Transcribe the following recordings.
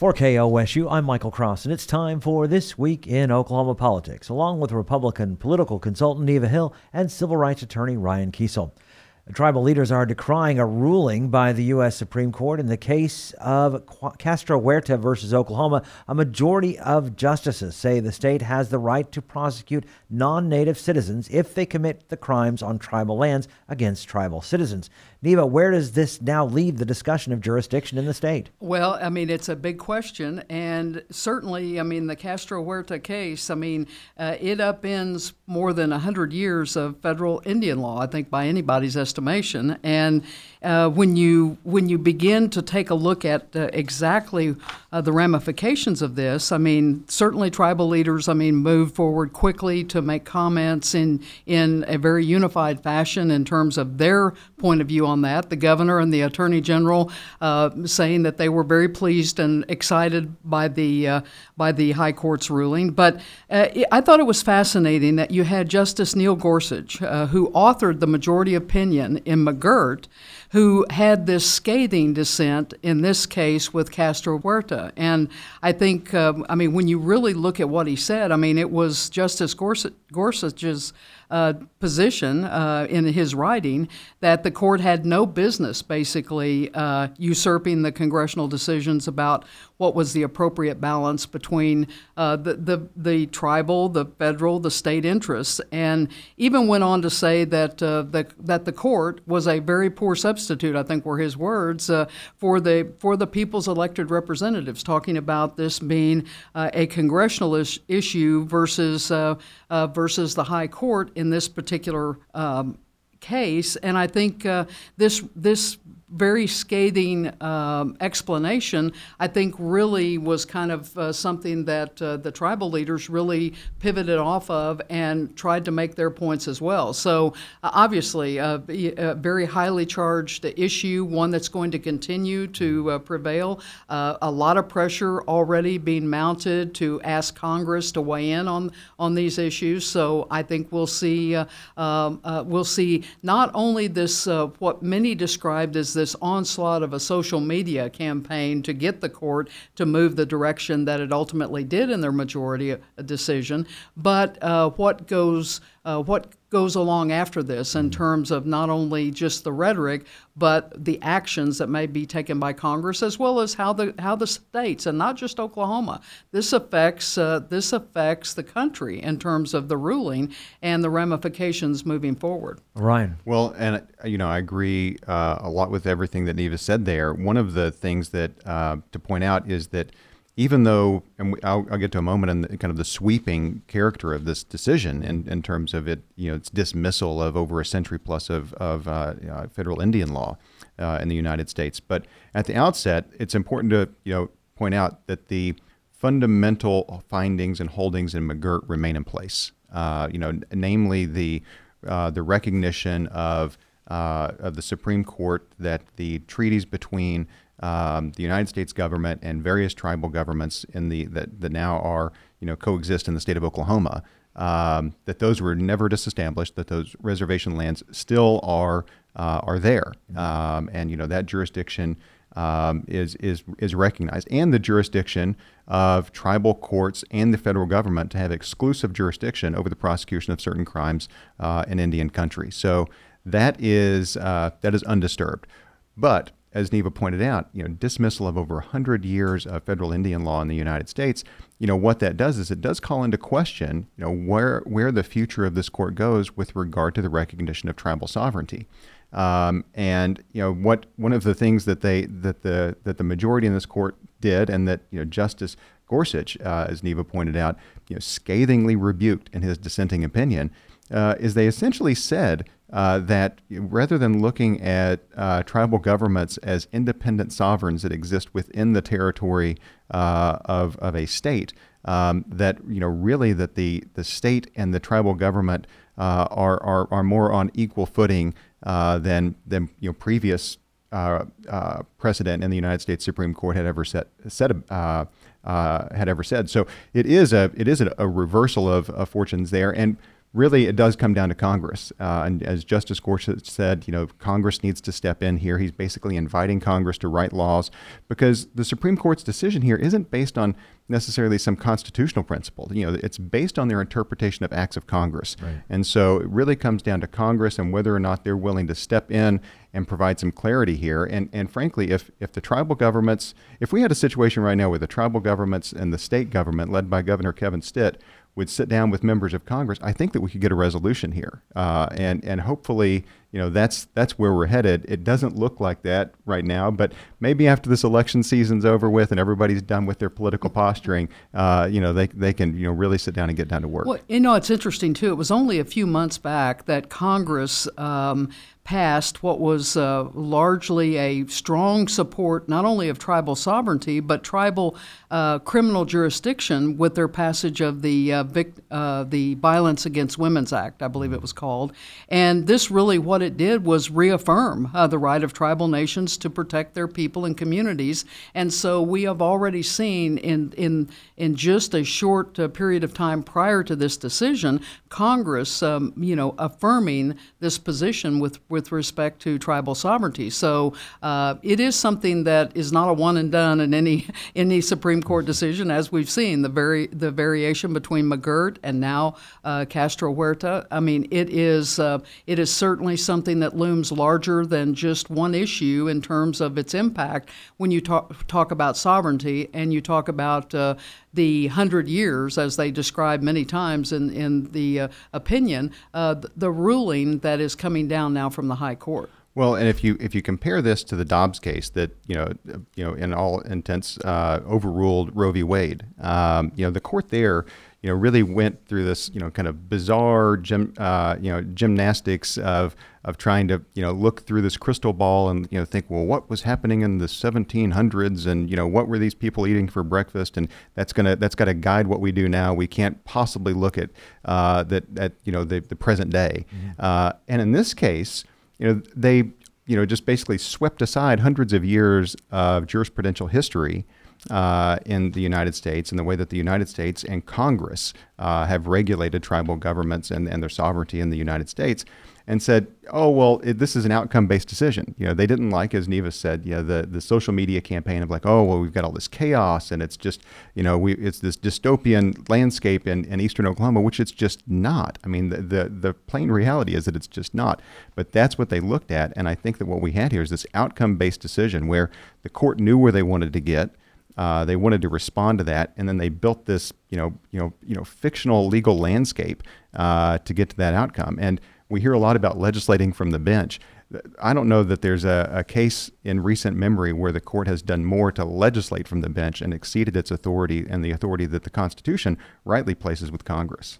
For KOSU, I'm Michael Cross, and it's time for This Week in Oklahoma Politics, along with Republican political consultant Neva Hill and civil rights attorney Ryan Kiesel. Tribal leaders are decrying a ruling by the U.S. Supreme Court in the case of Castro Huerta versus Oklahoma. A majority of justices say the state has the right to prosecute non native citizens if they commit the crimes on tribal lands against tribal citizens. Neva, where does this now leave the discussion of jurisdiction in the state? Well, I mean, it's a big question. And certainly, I mean, the Castro Huerta case, I mean, uh, it upends more than 100 years of federal Indian law, I think, by anybody's estimation. And uh, when you when you begin to take a look at uh, exactly uh, the ramifications of this, I mean, certainly tribal leaders, I mean, moved forward quickly to make comments in in a very unified fashion in terms of their point of view on that. The governor and the attorney general uh, saying that they were very pleased and excited by the uh, by the high court's ruling. But uh, I thought it was fascinating that you had Justice Neil Gorsuch, who authored the majority opinion in McGirt who had this scathing dissent in this case with Castro Huerta. And I think, um, I mean, when you really look at what he said, I mean, it was Justice Gorsuch, Gorsuch's uh, position uh, in his writing that the court had no business basically uh, usurping the congressional decisions about what was the appropriate balance between uh, the, the, the, tribal, the federal, the state interests, and even went on to say that, uh, the, that the court was a very poor substitute, I think were his words, uh, for, the, for the people's elected representatives, talking about this being a congressional is- issue versus, versus the high court in this particular um, case, and I think uh, this this very scathing um, explanation, I think really was kind of uh, something that uh, the tribal leaders really pivoted off of and tried to make their points as well. So, uh, obviously, a, a, very highly charged issue, one that's going to continue to uh, prevail. Uh, a lot of pressure already being mounted to ask Congress to weigh in on on these issues. So, I think we'll see uh, um, we'll see not only this what many described as this onslaught of a social media campaign to get the court to move the direction that it ultimately did in their majority decision, but uh, what goes uh, what goes along after this in terms of not only just the rhetoric, but the actions that may be taken by Congress, as well as how the how the states and not just Oklahoma. This affects uh, this affects the country in terms of the ruling and the ramifications moving forward. Ryan, well, and you know I agree uh, a lot with everything that Neva said there. One of the things that uh, to point out is that even though, and I'll, I'll, get to a moment in the, kind of the sweeping character of this decision in, in terms of it, you know, its dismissal of over a century plus of, of uh, uh, federal Indian law uh, in the United States. But at the outset, it's important to, you know, point out that the fundamental findings and holdings in McGirt remain in place. Uh, you know, namely the uh, the recognition of uh, of the Supreme Court that the treaties between um, the United States government and various tribal governments in the that, that now are you know coexist in the state of Oklahoma. Um, that those were never disestablished. That those reservation lands still are uh, are there, um, and you know that jurisdiction um, is is is recognized, and the jurisdiction of tribal courts and the federal government to have exclusive jurisdiction over the prosecution of certain crimes uh, in Indian country. So that is uh, that is undisturbed, but as Neva pointed out, you know, dismissal of over 100 years of federal Indian law in the United States, you know, what that does is it does call into question, you know, where where the future of this court goes with regard to the recognition of tribal sovereignty. Um, and you know what one of the things that they that the that the majority in this court did, and that you know Justice Gorsuch, uh, as Neva pointed out, you know, scathingly rebuked in his dissenting opinion, uh, is they essentially said uh, that rather than looking at uh, tribal governments as independent sovereigns that exist within the territory uh, of, of a state, um, that you know really that the, the state and the tribal government uh, are, are, are more on equal footing uh, than than you know previous precedent in the United States Supreme Court had ever set, said had ever said. So it is a it is a, a reversal of, of fortunes there and really it does come down to Congress. Uh, and as Justice Gorsuch said, you know, Congress needs to step in here. He's basically inviting Congress to write laws because the Supreme Court's decision here isn't based on necessarily some constitutional principle. You know, it's based on their interpretation of acts of Congress. Right. And so it really comes down to Congress and whether or not they're willing to step in and provide some clarity here. And and frankly, if if the tribal governments, if we had a situation right now where the tribal governments and the state government led by Governor Kevin Stitt would sit down with members of Congress, I think that we could get a resolution here, uh, and and hopefully, you know, that's that's where we're headed. It doesn't look like that right now, but maybe after this election season's over with and everybody's done with their political posturing, uh, you know, they they can you know really sit down and get down to work. Well, you know, it's interesting too. It was only a few months back that Congress. Um, passed what was uh, largely a strong support not only of tribal sovereignty but tribal uh, criminal jurisdiction with their passage of the uh, vic- uh, the Violence Against Women's Act, I believe it was called. And this really what it did was reaffirm uh, the right of tribal nations to protect their people and communities. And so we have already seen in in in just a short uh, period of time prior to this decision, Congress, um, you know, affirming this position with with respect to tribal sovereignty. So uh, it is something that is not a one and done in any any Supreme Supreme Court decision, as we've seen, the very the variation between McGirt and now uh, Castro Huerta. I mean, it is uh, it is certainly something that looms larger than just one issue in terms of its impact. When you talk talk about sovereignty and you talk about uh, the hundred years, as they describe many times in in the uh, opinion, uh, the ruling that is coming down now from the High Court. Well, and if you if you compare this to the Dobbs case that you know you know in all intents uh, overruled Roe v. Wade, um, you know the court there you know really went through this you know kind of bizarre gym uh, you know gymnastics of of trying to you know look through this crystal ball and you know think well what was happening in the 1700s and you know what were these people eating for breakfast? And that's gonna that's got to guide what we do now. We can't possibly look at uh, that at you know the, the present day. Mm-hmm. uh, and in this case you know, they, you know, just basically swept aside hundreds of years of jurisprudential history uh, in the United States and the way that the United States and Congress uh, have regulated tribal governments and, and their sovereignty in the United States and said, "Oh well, it, this is an outcome-based decision." You know, they didn't like, as Neva said, you know, the the social media campaign of like, "Oh well, we've got all this chaos, and it's just, you know, we it's this dystopian landscape in, in eastern Oklahoma," which it's just not. I mean, the, the the plain reality is that it's just not. But that's what they looked at, and I think that what we had here is this outcome-based decision where the court knew where they wanted to get. Uh, they wanted to respond to that, and then they built this, you know, you know, you know, fictional legal landscape uh, to get to that outcome. And we hear a lot about legislating from the bench. I don't know that there's a, a, case in recent memory where the court has done more to legislate from the bench and exceeded its authority and the authority that the Constitution rightly places with Congress.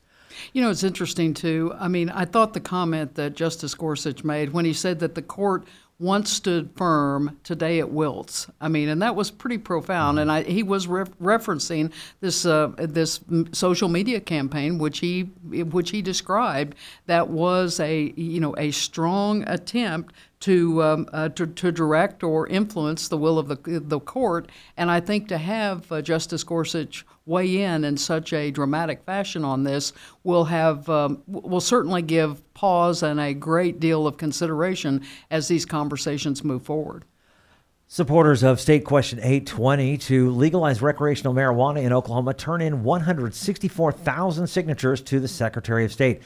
You know, it's interesting too. I mean, I thought the comment that Justice Gorsuch made when he said that the court once stood firm, today it wilts. I mean, and that was pretty profound. Mm-hmm. And I, he was re- referencing this uh, this social media campaign, which he which he described that was a you know a strong attempt to, um, uh, to, to direct or influence the will of the the court. And I think to have uh, Justice Gorsuch weigh in in such a dramatic fashion on this will have um, will certainly give pause and a great deal of consideration as these conversations move forward. Supporters of State Question 820 to legalize recreational marijuana in Oklahoma turn in 164,000 signatures to the Secretary of State.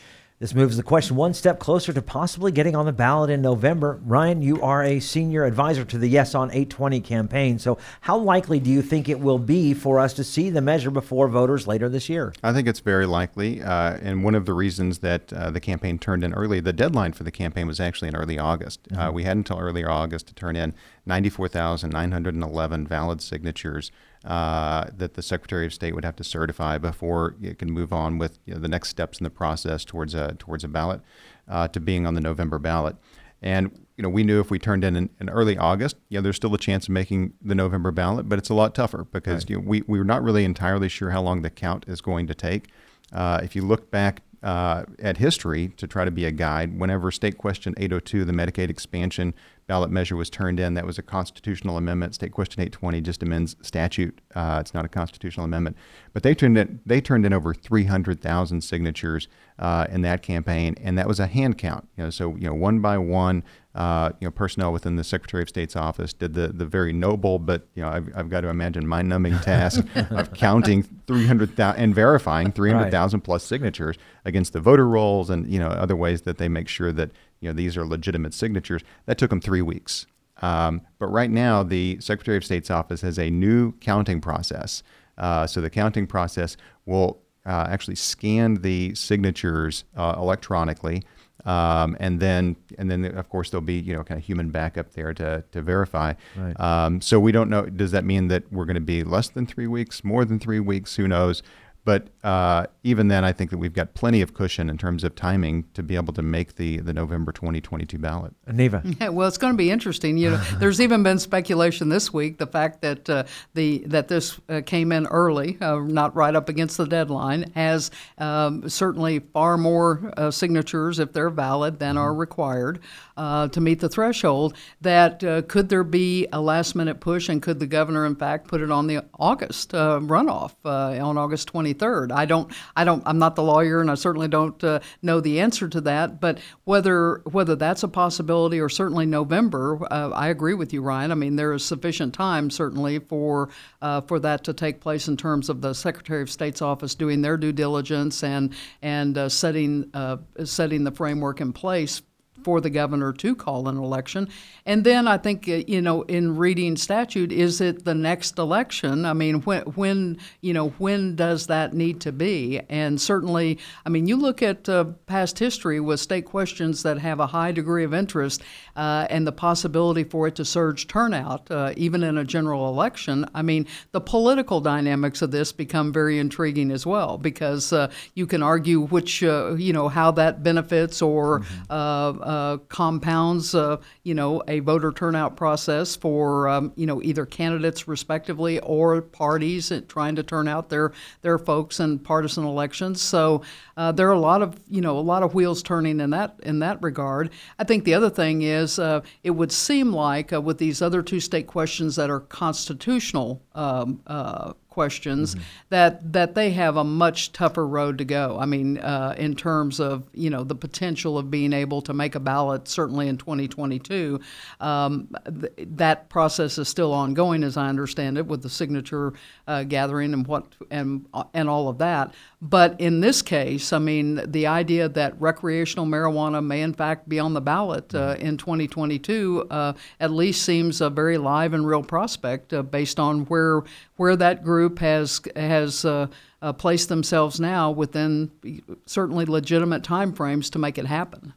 This moves the question one step closer to possibly getting on the ballot in November. Ryan, you are a senior advisor to the Yes on 820 campaign. So, how likely do you think it will be for us to see the measure before voters later this year? I think it's very likely. Uh, and one of the reasons that uh, the campaign turned in early, the deadline for the campaign was actually in early August. Uh, mm-hmm. Uh, we had until early August to turn in 94,911 valid signatures uh, that the Secretary of State would have to certify before it can move on with you know, the next steps in the process towards a towards a ballot uh, to being on the November ballot. And you know, we knew if we turned in, in in, early August, you know, there's still a chance of making the November ballot, but it's a lot tougher because right. you know, we we are not really entirely sure how long the count is going to take. Uh, if you look back uh, at history to try to be a guide. Whenever State Question 802, the Medicaid expansion ballot measure was turned in. That was a constitutional amendment. State Question 820 just amends statute. Uh, it's not a constitutional amendment. But they turned in they turned in over 300,000 signatures uh, in that campaign, and that was a hand count. You know, so you know one by one, uh, you know, personnel within the Secretary of State's office did the the very noble, but you know, I've, I've got to imagine mind-numbing task of counting 300,000 and verifying 300,000 right. plus signatures against the voter rolls and you know other ways that they make sure that you know these are legitimate signatures. That took them three weeks. Um, but right now, the Secretary of State's office has a new counting process. Uh, so the counting process will uh, actually scan the signatures uh, electronically. Um, and then, and then, of course, there'll be you know kind of human backup there to to verify. Right. Um, so we don't know. Does that mean that we're going to be less than three weeks, more than three weeks? Who knows? But uh, even then, I think that we've got plenty of cushion in terms of timing to be able to make the, the November 2022 ballot. Neva. Yeah, well, it's going to be interesting. You know, there's even been speculation this week the fact that uh, the that this uh, came in early, uh, not right up against the deadline, has um, certainly far more uh, signatures if they're valid than are mm-hmm. required uh, to meet the threshold. That could there be a last minute push, and could the governor, in fact, put it on the August runoff on August 20? 23rd. I don't, I don't, I'm not the lawyer, and I certainly don't uh, know the answer to that. But whether whether that's a possibility or certainly November, uh, I agree with you, Ryan. I mean, there is sufficient time certainly for uh, for that to take place in terms of the Secretary of State's office doing their due diligence and and uh, setting uh, setting the framework in place for the governor to call an election. And then I think, uh, you know, in reading statute, is it the next election? I mean, when, when you know, when does that need to be? And certainly, I mean, you look at uh, past history with state questions that have a high degree of interest uh, and the possibility for it to surge turnout, uh, even in a general election. I mean, the political dynamics of this become very intriguing as well because uh, you can argue which, uh, you know, how that benefits or mm-hmm uh, compounds, uh, you know, a voter turnout process for, um, you know, either candidates respectively or parties trying to turn out their their folks in partisan elections. So uh, there are a lot of, you know, a lot of wheels turning in that in that regard. I think the other thing is uh, it would seem like uh, with these other two state questions that are constitutional um, uh, questions mm-hmm. that that they have a much tougher road to go. I mean, uh, in terms of you know the potential of being able to make a ballot, certainly in 2022, um, th- that process is still ongoing, as I understand it, with the signature uh, gathering and what and and all of that. But in this case, I mean, the idea that recreational marijuana may in fact be on the ballot uh, mm-hmm. in 2022 uh, at least seems a very live and real prospect uh, based on where where that group has has uh, uh, placed themselves now within certainly legitimate timeframes to make it happen.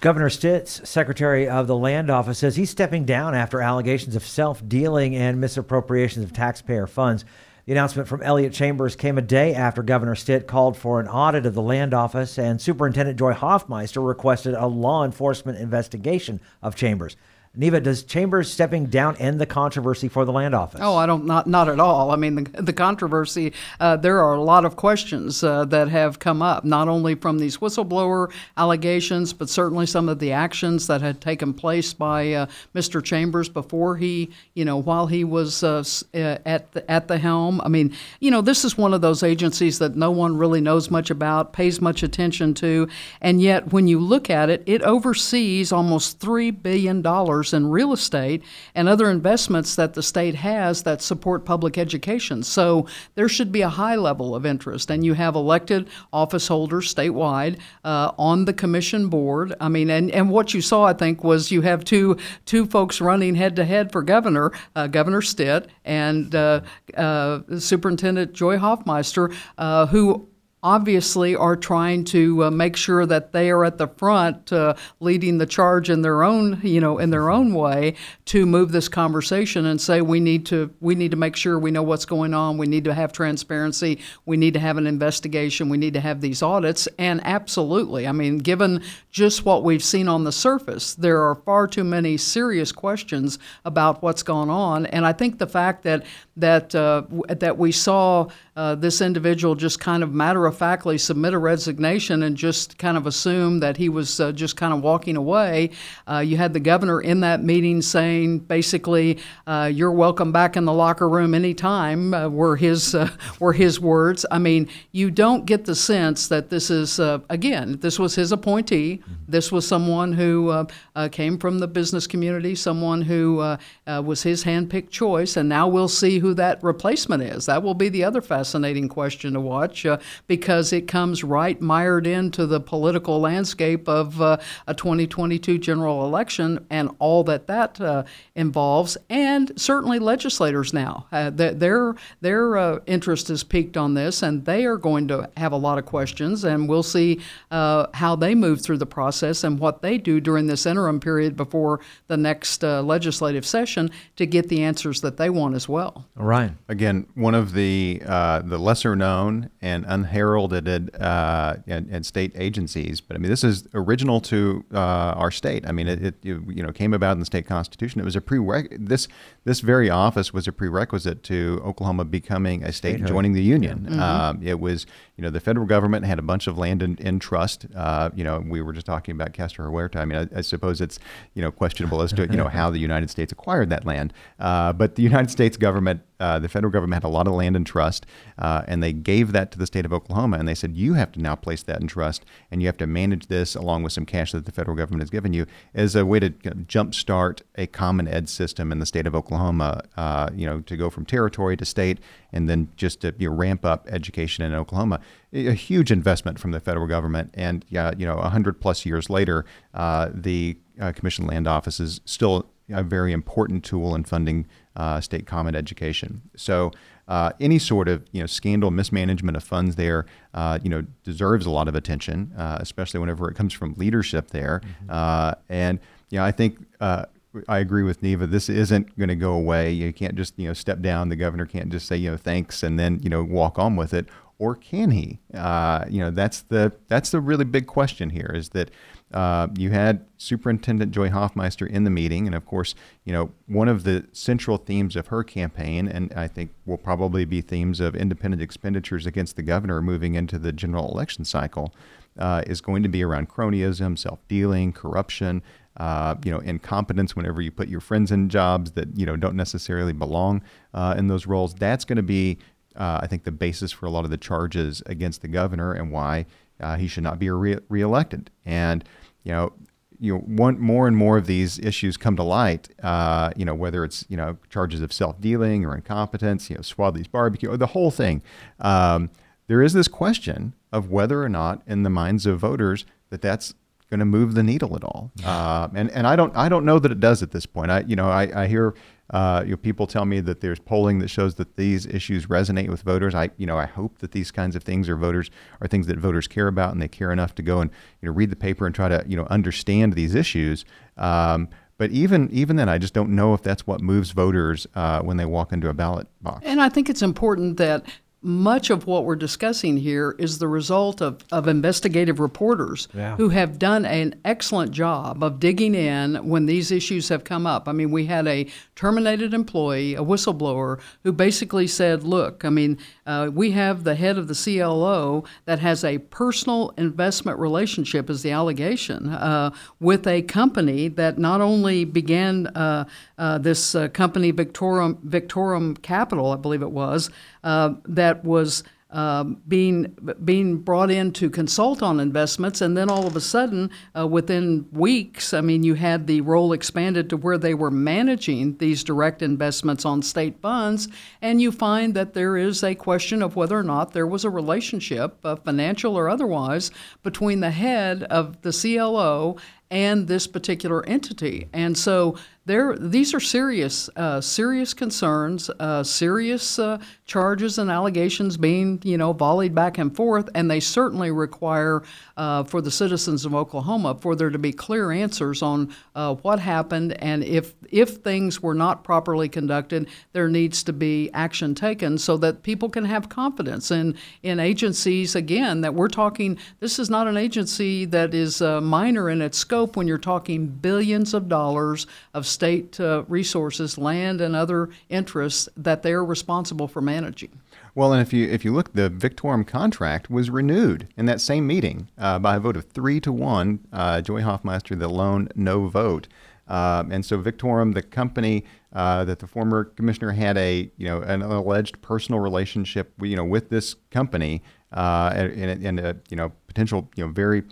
Governor Stitt, Secretary of the Land Office, says he's stepping down after allegations of self dealing and misappropriations of taxpayer funds. The announcement from Elliott Chambers came a day after Governor Stitt called for an audit of the land office, and Superintendent Joy Hofmeister requested a law enforcement investigation of Chambers. Neva, does Chambers stepping down end the controversy for the land office? Oh, I don't not not at all. I mean, the, the controversy. Uh, there are a lot of questions uh, that have come up, not only from these whistleblower allegations, but certainly some of the actions that had taken place by uh, Mr. Chambers before he, you know, while he was uh, uh, at the, at the helm. I mean, you know, this is one of those agencies that no one really knows much about, pays much attention to, and yet when you look at it, it oversees almost three billion dollars in real estate and other investments that the state has that support public education. So there should be a high level of interest. And you have elected office holders statewide uh, on the commission board. I mean, and, and what you saw, I think, was you have two two folks running head to head for governor, uh, Governor Stitt and uh, uh Superintendent Joy Hofmeister, uh, who obviously are trying to uh, make sure that they are at the front uh, leading the charge in their own you know in their own way to move this conversation and say we need to we need to make sure we know what's going on. We need to have transparency. We need to have an investigation. We need to have these audits. And absolutely. I mean given just what we've seen on the surface there are far too many serious questions about what's gone on. And i think the fact that that uh, that we saw uh, this individual just kind of matter of factly submit a resignation and just kind of assume that he was uh, just kind of walking away. Uh, you had the governor in that meeting saying basically, uh, "You're welcome back in the locker room anytime." Uh, were his uh, were his words. I mean, you don't get the sense that this is again, this was his appointee. This was someone who came from the business community, someone who was his handpicked choice, and now we'll see who that replacement is. That will be the other fascinating question to watch uh, because it comes right mired into the political landscape of uh, a 2022 general election and all that that uh, involves, and certainly legislators now. Uh, their their uh, interest is peaked on this, and they are going to have a lot of questions, and we'll see uh, how they move through the process and what they do during this interim period before the next legislative session to get the answers that they want as well. Ryan. Again, one of the uh, the lesser known and unheralded uh, and, and, state agencies, but I mean this is original to uh, our state. I mean it, it, you know came about in the state constitution. It was a prereq. This this very office was a prerequisite to Oklahoma becoming a state and joining the union. Yeah. Mm-hmm. Um, it was you know the federal government had a bunch of land in, in trust. Uh, you know we were just talking about Castro Huerta. I mean I, I, suppose it's you know questionable as to you know how the United States acquired that land, uh, but the United States government uh, the federal government had a lot of land in trust, uh, and they gave that to the state of Oklahoma, and they said you have to now place that in trust, and you have to manage this along with some cash that the federal government has given you as a way to jumpstart a common ed system in the state of Oklahoma. Uh, you know, to go from territory to state, and then just to you know, ramp up education in Oklahoma. A huge investment from the federal government, and yeah, you know, hundred plus years later, uh, the uh, Commission Land Office is still a very important tool in funding uh, state common education. So uh, any sort of you know scandal, mismanagement of funds there, uh, you know, deserves a lot of attention, uh, especially whenever it comes from leadership there. Mm-hmm. Uh, and you know, I think. Uh, I agree with Neva. This isn't going to go away. You can't just you know step down. The governor can't just say you know thanks and then you know walk on with it, or can he? you know that's the that's the really big question here. Is that uh, you had Superintendent Joy Hofmeister in the meeting, and of course, you know one of the central themes of her campaign, and I think will probably be themes of independent expenditures against the governor moving into the general election cycle, uh, is going to be around cronyism, self-dealing, corruption, uh, you know, incompetence whenever you put your friends in jobs that you know don't necessarily belong uh, in those roles. That's going to be, uh, I think, the basis for a lot of the charges against the governor and why uh, he should not be re- reelected. And you know, you know, one more and more of these issues come to light. Uh, you know, whether it's you know charges of self-dealing or incompetence, you know, Swadley's barbecue, or the whole thing. Um, there is this question of whether or not, in the minds of voters, that that's going to move the needle at all. Uh, and and I don't I don't know that it does at this point. I you know I, I hear uh, you know, people tell me that there's polling that shows that these issues resonate with voters. I, you know, I hope that these kinds of things are voters are things that voters care about and they care enough to go and you know read the paper and try to you know understand these issues. Um, but even even then, I just don't know if that's what moves voters uh, when they walk into a ballot box. And I think it's important that much of what we're discussing here is the result of, of investigative reporters yeah. who have done an excellent job of digging in when these issues have come up. I mean, we had a terminated employee, a whistleblower, who basically said, Look, I mean, uh, we have the head of the CLO that has a personal investment relationship, is the allegation, uh, with a company that not only began uh, uh this uh, company, Victorum, Victorum Capital, I believe it was, uh, that was um, being being brought in to consult on investments, and then all of a sudden, uh, within weeks, I mean, you had the role expanded to where they were managing these direct investments on state funds, and you find that there is a question of whether or not there was a relationship, uh, financial or otherwise, between the head of the CLO and this particular entity. And so there, these are serious, uh, serious concerns, uh, serious uh, charges and allegations being, you know, volleyed back and forth, and they certainly require uh, for the citizens of Oklahoma for there to be clear answers on uh, what happened, and if if things were not properly conducted, there needs to be action taken so that people can have confidence in in agencies. Again, that we're talking. This is not an agency that is uh, minor in its scope when you're talking billions of dollars of state uh, resources, land and other interests that they're responsible for managing. Well, and if you if you look, the Victorum contract was renewed in that same meeting uh, by a vote of three to one. Uh, Joy Hofmeister, the lone no vote, uh, and so Victorum, the company uh, that the former commissioner had a you know an alleged personal relationship you know with this company and, and a you know potential you know very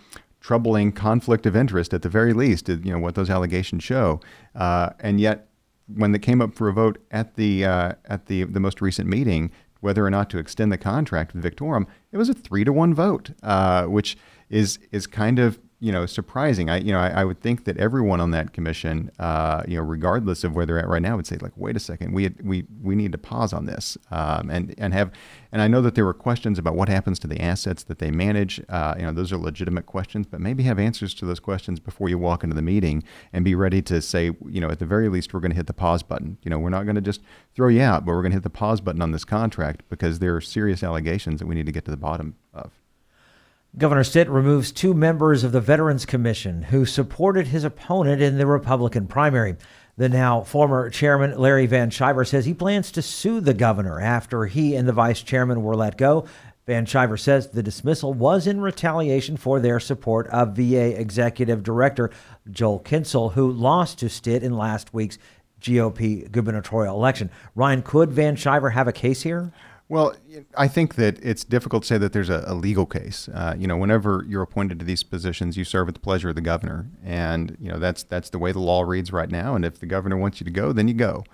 troubling conflict of interest at the very least. You know what those allegations show, uh, and yet when they came up for a vote at the at the the most recent meeting whether or not to extend the contract with Victorum, it was a three to one vote, uh, which is is kind of you know surprising. I you know I, I would think that everyone on that commission, uh, you know, regardless of where they're at right now, would say like, wait a second, we we we need to pause on this um, and and have. And I know that there were questions about what happens to the assets that they manage. Uh, you know, those are legitimate questions, but maybe have answers to those questions before you walk into the meeting and be ready to say, you know, at the very least, we're going to hit the pause button. You know, we're not going to just throw you out, but we're going to hit the pause button on this contract because there are serious allegations that we need to get to the bottom of. Governor Stitt removes two members of the Veterans Commission who supported his opponent in the Republican primary. The now former chairman, Larry Van Schuyver, says he plans to sue the governor after he and the vice chairman were let go. Van Schuyver says the dismissal was in retaliation for their support of VA Executive Director Joel Kintsel, who lost to Stitt in last week's GOP gubernatorial election. Ryan, could Van Schuyver have a case here? Well, I think that it's difficult to say that there's a, a legal case. Uh, you know, whenever you're appointed to these positions, you serve at the pleasure of the governor, and you know that's that's the way the law reads right now. And if the governor wants you to go, then you go.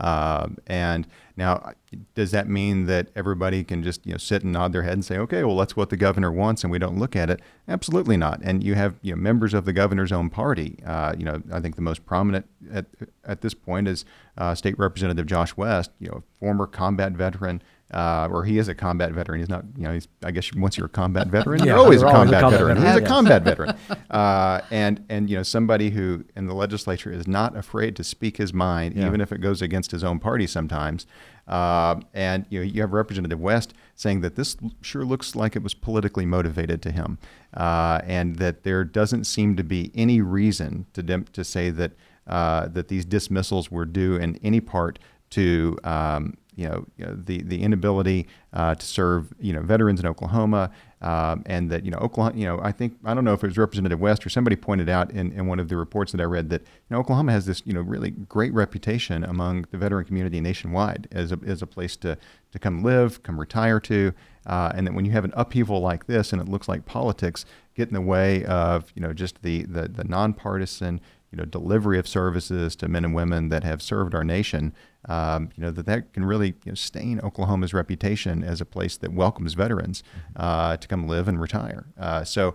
Uh, and now, does that mean that everybody can just you know sit and nod their head and say, okay, well that's what the governor wants, and we don't look at it? Absolutely not. And you have you know members of the governor's own party. Uh, you know, I think the most prominent at at this point is uh, State Representative Josh West. You know, former combat veteran uh, or he is a combat veteran. He's not, you know, he's, I guess once you're a combat veteran, yeah, you're always a combat, combat veteran. veteran. He's a combat veteran. Uh, and, and, you know, somebody who in the legislature is not afraid to speak his mind, yeah. even if it goes against his own party sometimes. Uh, and, you know, you have Representative West saying that this sure looks like it was politically motivated to him. Uh, and that there doesn't seem to be any reason to, dem- to say that, uh, that these dismissals were due in any part to, um, you know, the the inability uh, to serve you know veterans in Oklahoma, um, and that you know Oklahoma, you know, I think I don't know if it was Representative West or somebody pointed out in, in one of the reports that I read that you know Oklahoma has this you know really great reputation among the veteran community nationwide as a as a place to to come live, come retire to, uh, and that when you have an upheaval like this and it looks like politics get in the way of you know just the the, the nonpartisan you know delivery of services to men and women that have served our nation um, you know that that can really you know, stain Oklahoma's reputation as a place that welcomes veterans mm-hmm. uh, to come live and retire. Uh, so.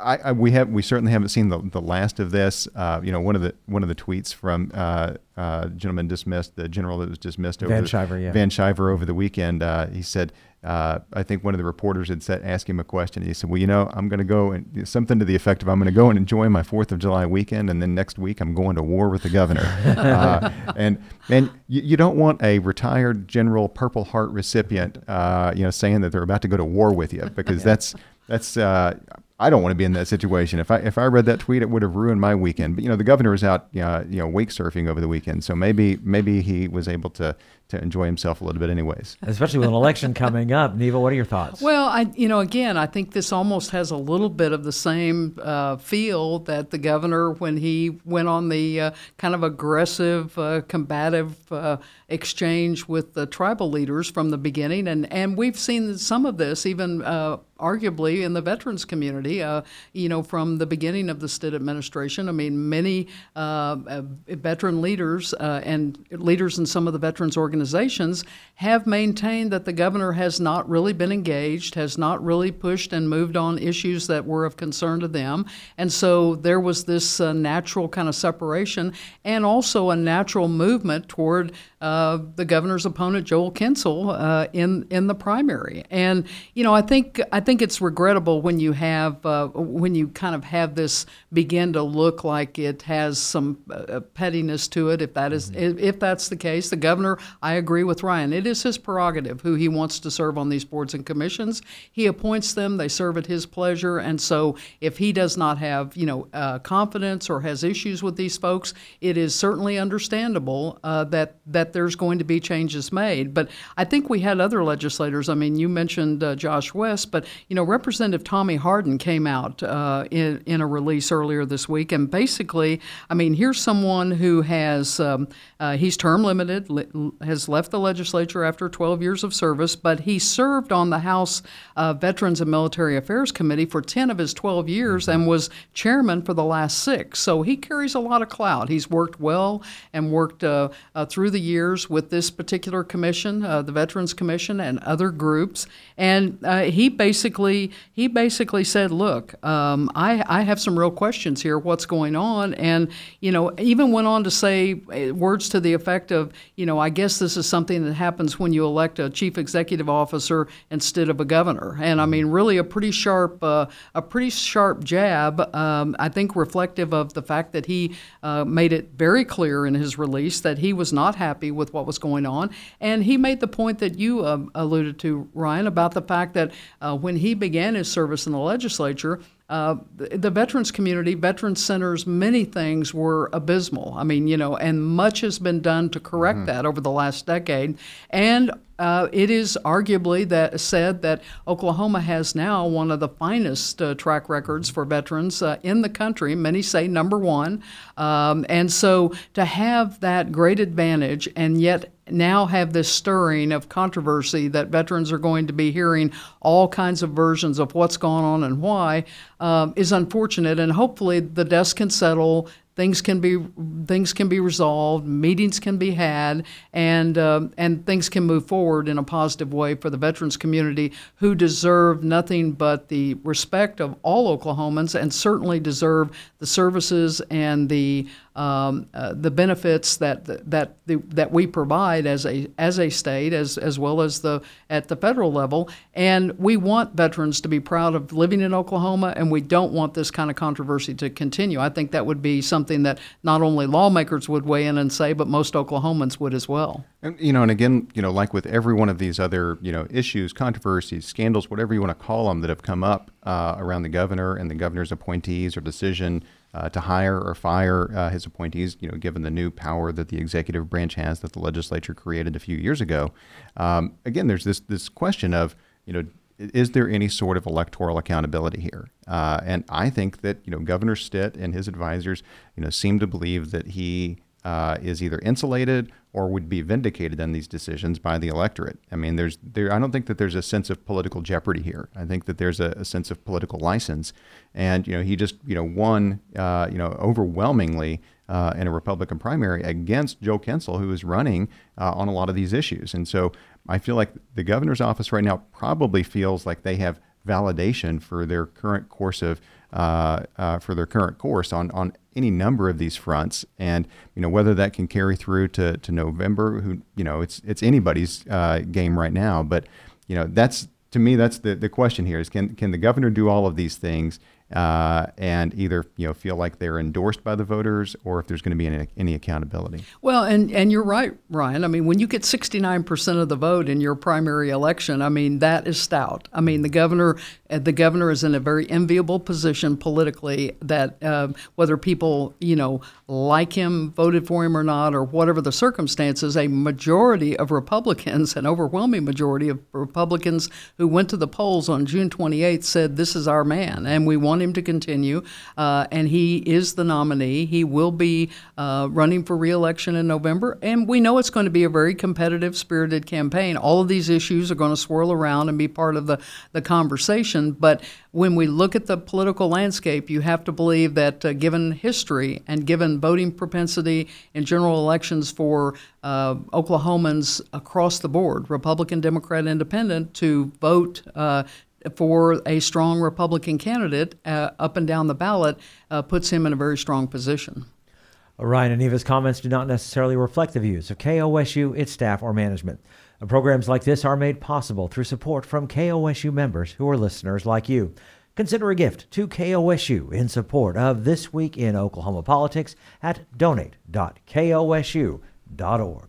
I, I, we have we certainly haven't seen the, the last of this. Uh, you know, one of the one of the tweets from uh, uh, gentleman dismissed, the general that was dismissed over Van the, Schuyver, yeah. Van Schuyver over the weekend. Uh, he said, uh, I think one of the reporters had said, asked him a question. He said, "Well, you know, I'm going to go and something to the effect of I'm going to go and enjoy my Fourth of July weekend, and then next week I'm going to war with the governor." uh, and and you, you, don't want a retired general Purple Heart recipient, uh, you know, saying that they're about to go to war with you because yeah. that's that's uh, I don't want to be in that situation. If I if I read that tweet, it would have ruined my weekend. But you know, the governor was out, you know, you know, wake surfing over the weekend, so maybe maybe he was able to to enjoy himself a little bit, anyways. Especially with an election coming up, Neva. What are your thoughts? Well, I you know, again, I think this almost has a little bit of the same uh, feel that the governor when he went on the uh, kind of aggressive, uh, combative uh, exchange with the tribal leaders from the beginning, and and we've seen some of this even uh, arguably in the veterans community, uh, you know, from the beginning of the Stitt administration. I mean, many uh, uh, veteran leaders uh, and leaders in some of the veterans organizations have maintained that the governor has not really been engaged, has not really pushed and moved on issues that were of concern to them. And so there was this uh, natural kind of separation and also a natural movement toward uh, the governor's opponent, Joel Kintsel, in, in the primary. And, you know, I think, I think it's regrettable when you have uh, when you kind of have this begin to look like it has some uh, pettiness to it. If that is, mm-hmm. if, if, that's the case, the governor, I agree with Ryan. It is his prerogative who he wants to serve on these boards and commissions. He appoints them; they serve at his pleasure. And so, if he does not have, you know, uh, confidence or has issues with these folks, it is certainly understandable uh, that that there's going to be changes made. But I think we had other legislators. I mean, you mentioned uh, Josh West, but you know, Representative Tommy Hardin came out uh, in in a release earlier this week, and basically, I mean, here's someone who has um, uh, he's term limited, li- has left the legislature after 12 years of service, but he served on the House uh, Veterans and Military Affairs Committee for 10 of his 12 years and was chairman for the last six. So he carries a lot of clout. He's worked well and worked uh, uh through the years with this particular commission, uh, the Veterans Commission, and other groups. And uh, he basically he basically said, "Look, um, I, I have some real questions here. What's going on?" And you know, even went on to say words to the effect of, you know, I guess this is something that happens when you elect a chief executive officer instead of a governor. And I mean, really a pretty sharp, uh, a pretty sharp jab. Um, I think reflective of the fact that he uh, made it very clear in his release that he was not happy with what was going on, and he made the point that you uh, alluded to, Ryan, about the fact that uh, when he began his service in the legislature. Uh, the, veterans community, veterans centers, many things were abysmal. I mean, you know, and much has been done to correct mm-hmm. that over the last decade. And uh, it is arguably that said that Oklahoma has now one of the finest uh, track records for veterans uh, in the country. Many say number one, um, and so to have that great advantage and yet now have this stirring of controversy that veterans are going to be hearing all kinds of versions of what's going on and why um, is unfortunate. And hopefully the dust can settle things can be things can be resolved, meetings can be had, and uh, and things can move forward in a positive way for the veterans community who deserve nothing but the respect of all Oklahomans and certainly deserve the services and the um, uh, the benefits that that the, that we provide as a as a state as as well as the at the federal level. And we want veterans to be proud of living in Oklahoma and we don't want this kind of controversy to continue. I think that would be something that not only lawmakers would weigh in and say but most Oklahomans would as well. And, you know and again you know like with every one of these other you know issues controversies scandals whatever you want to call them that have come up uh, around the governor and the governor's appointees or decision uh, to hire or fire uh, his appointees, you know, given the new power that the executive branch has that the legislature created a few years ago. Um, again, there's this this question of, you know, is there any sort of electoral accountability here? Uh, and I think that you know Governor Stitt and his advisors, you know, seem to believe that he uh, is either insulated or would be vindicated in these decisions by the electorate. I mean, there's there. I don't think that there's a sense of political jeopardy here. I think that there's a, a sense of political license, and you know, he just you know won uh, you know overwhelmingly uh, in a Republican primary against Joe Kintsel, who is running uh, on a lot of these issues. And so I feel like the governor's office right now probably feels like they have validation for their current course of uh, uh, for their current course on on any number of these fronts, and you know whether that can carry through to, to November. Who you know it's it's anybody's uh, game right now, but you know that's to me that's the the question here is can can the governor do all of these things uh, and either you know feel like they're endorsed by the voters or if there's going to be any, any accountability. Well, and and you're right, Ryan. I mean, when you get 69% of the vote in your primary election, I mean that is stout. I mean, the governor uh, the governor is in a very enviable position politically. That uh, whether people you know like him, voted for him or not, or whatever the circumstances, a majority of Republicans, an overwhelming majority of Republicans who went to the polls on June 28th said this is our man and we want want him to continue, uh, and he is the nominee. He will be uh, running for reelection in November, and we know it's going to be a very competitive, spirited campaign. All of these issues are going to swirl around and be part of the, the conversation, but when we look at the political landscape, you have to believe that uh, given history and given voting propensity in general elections for uh, Oklahomans across the board, Republican, Democrat, Independent, to vote uh, for a strong Republican candidate uh, up and down the ballot uh, puts him in a very strong position. Ryan and Neva's comments do not necessarily reflect the views of KOSU, its staff, or management. Uh, programs like this are made possible through support from KOSU members who are listeners like you. Consider a gift to KOSU in support of This Week in Oklahoma Politics at donate.kosu.org.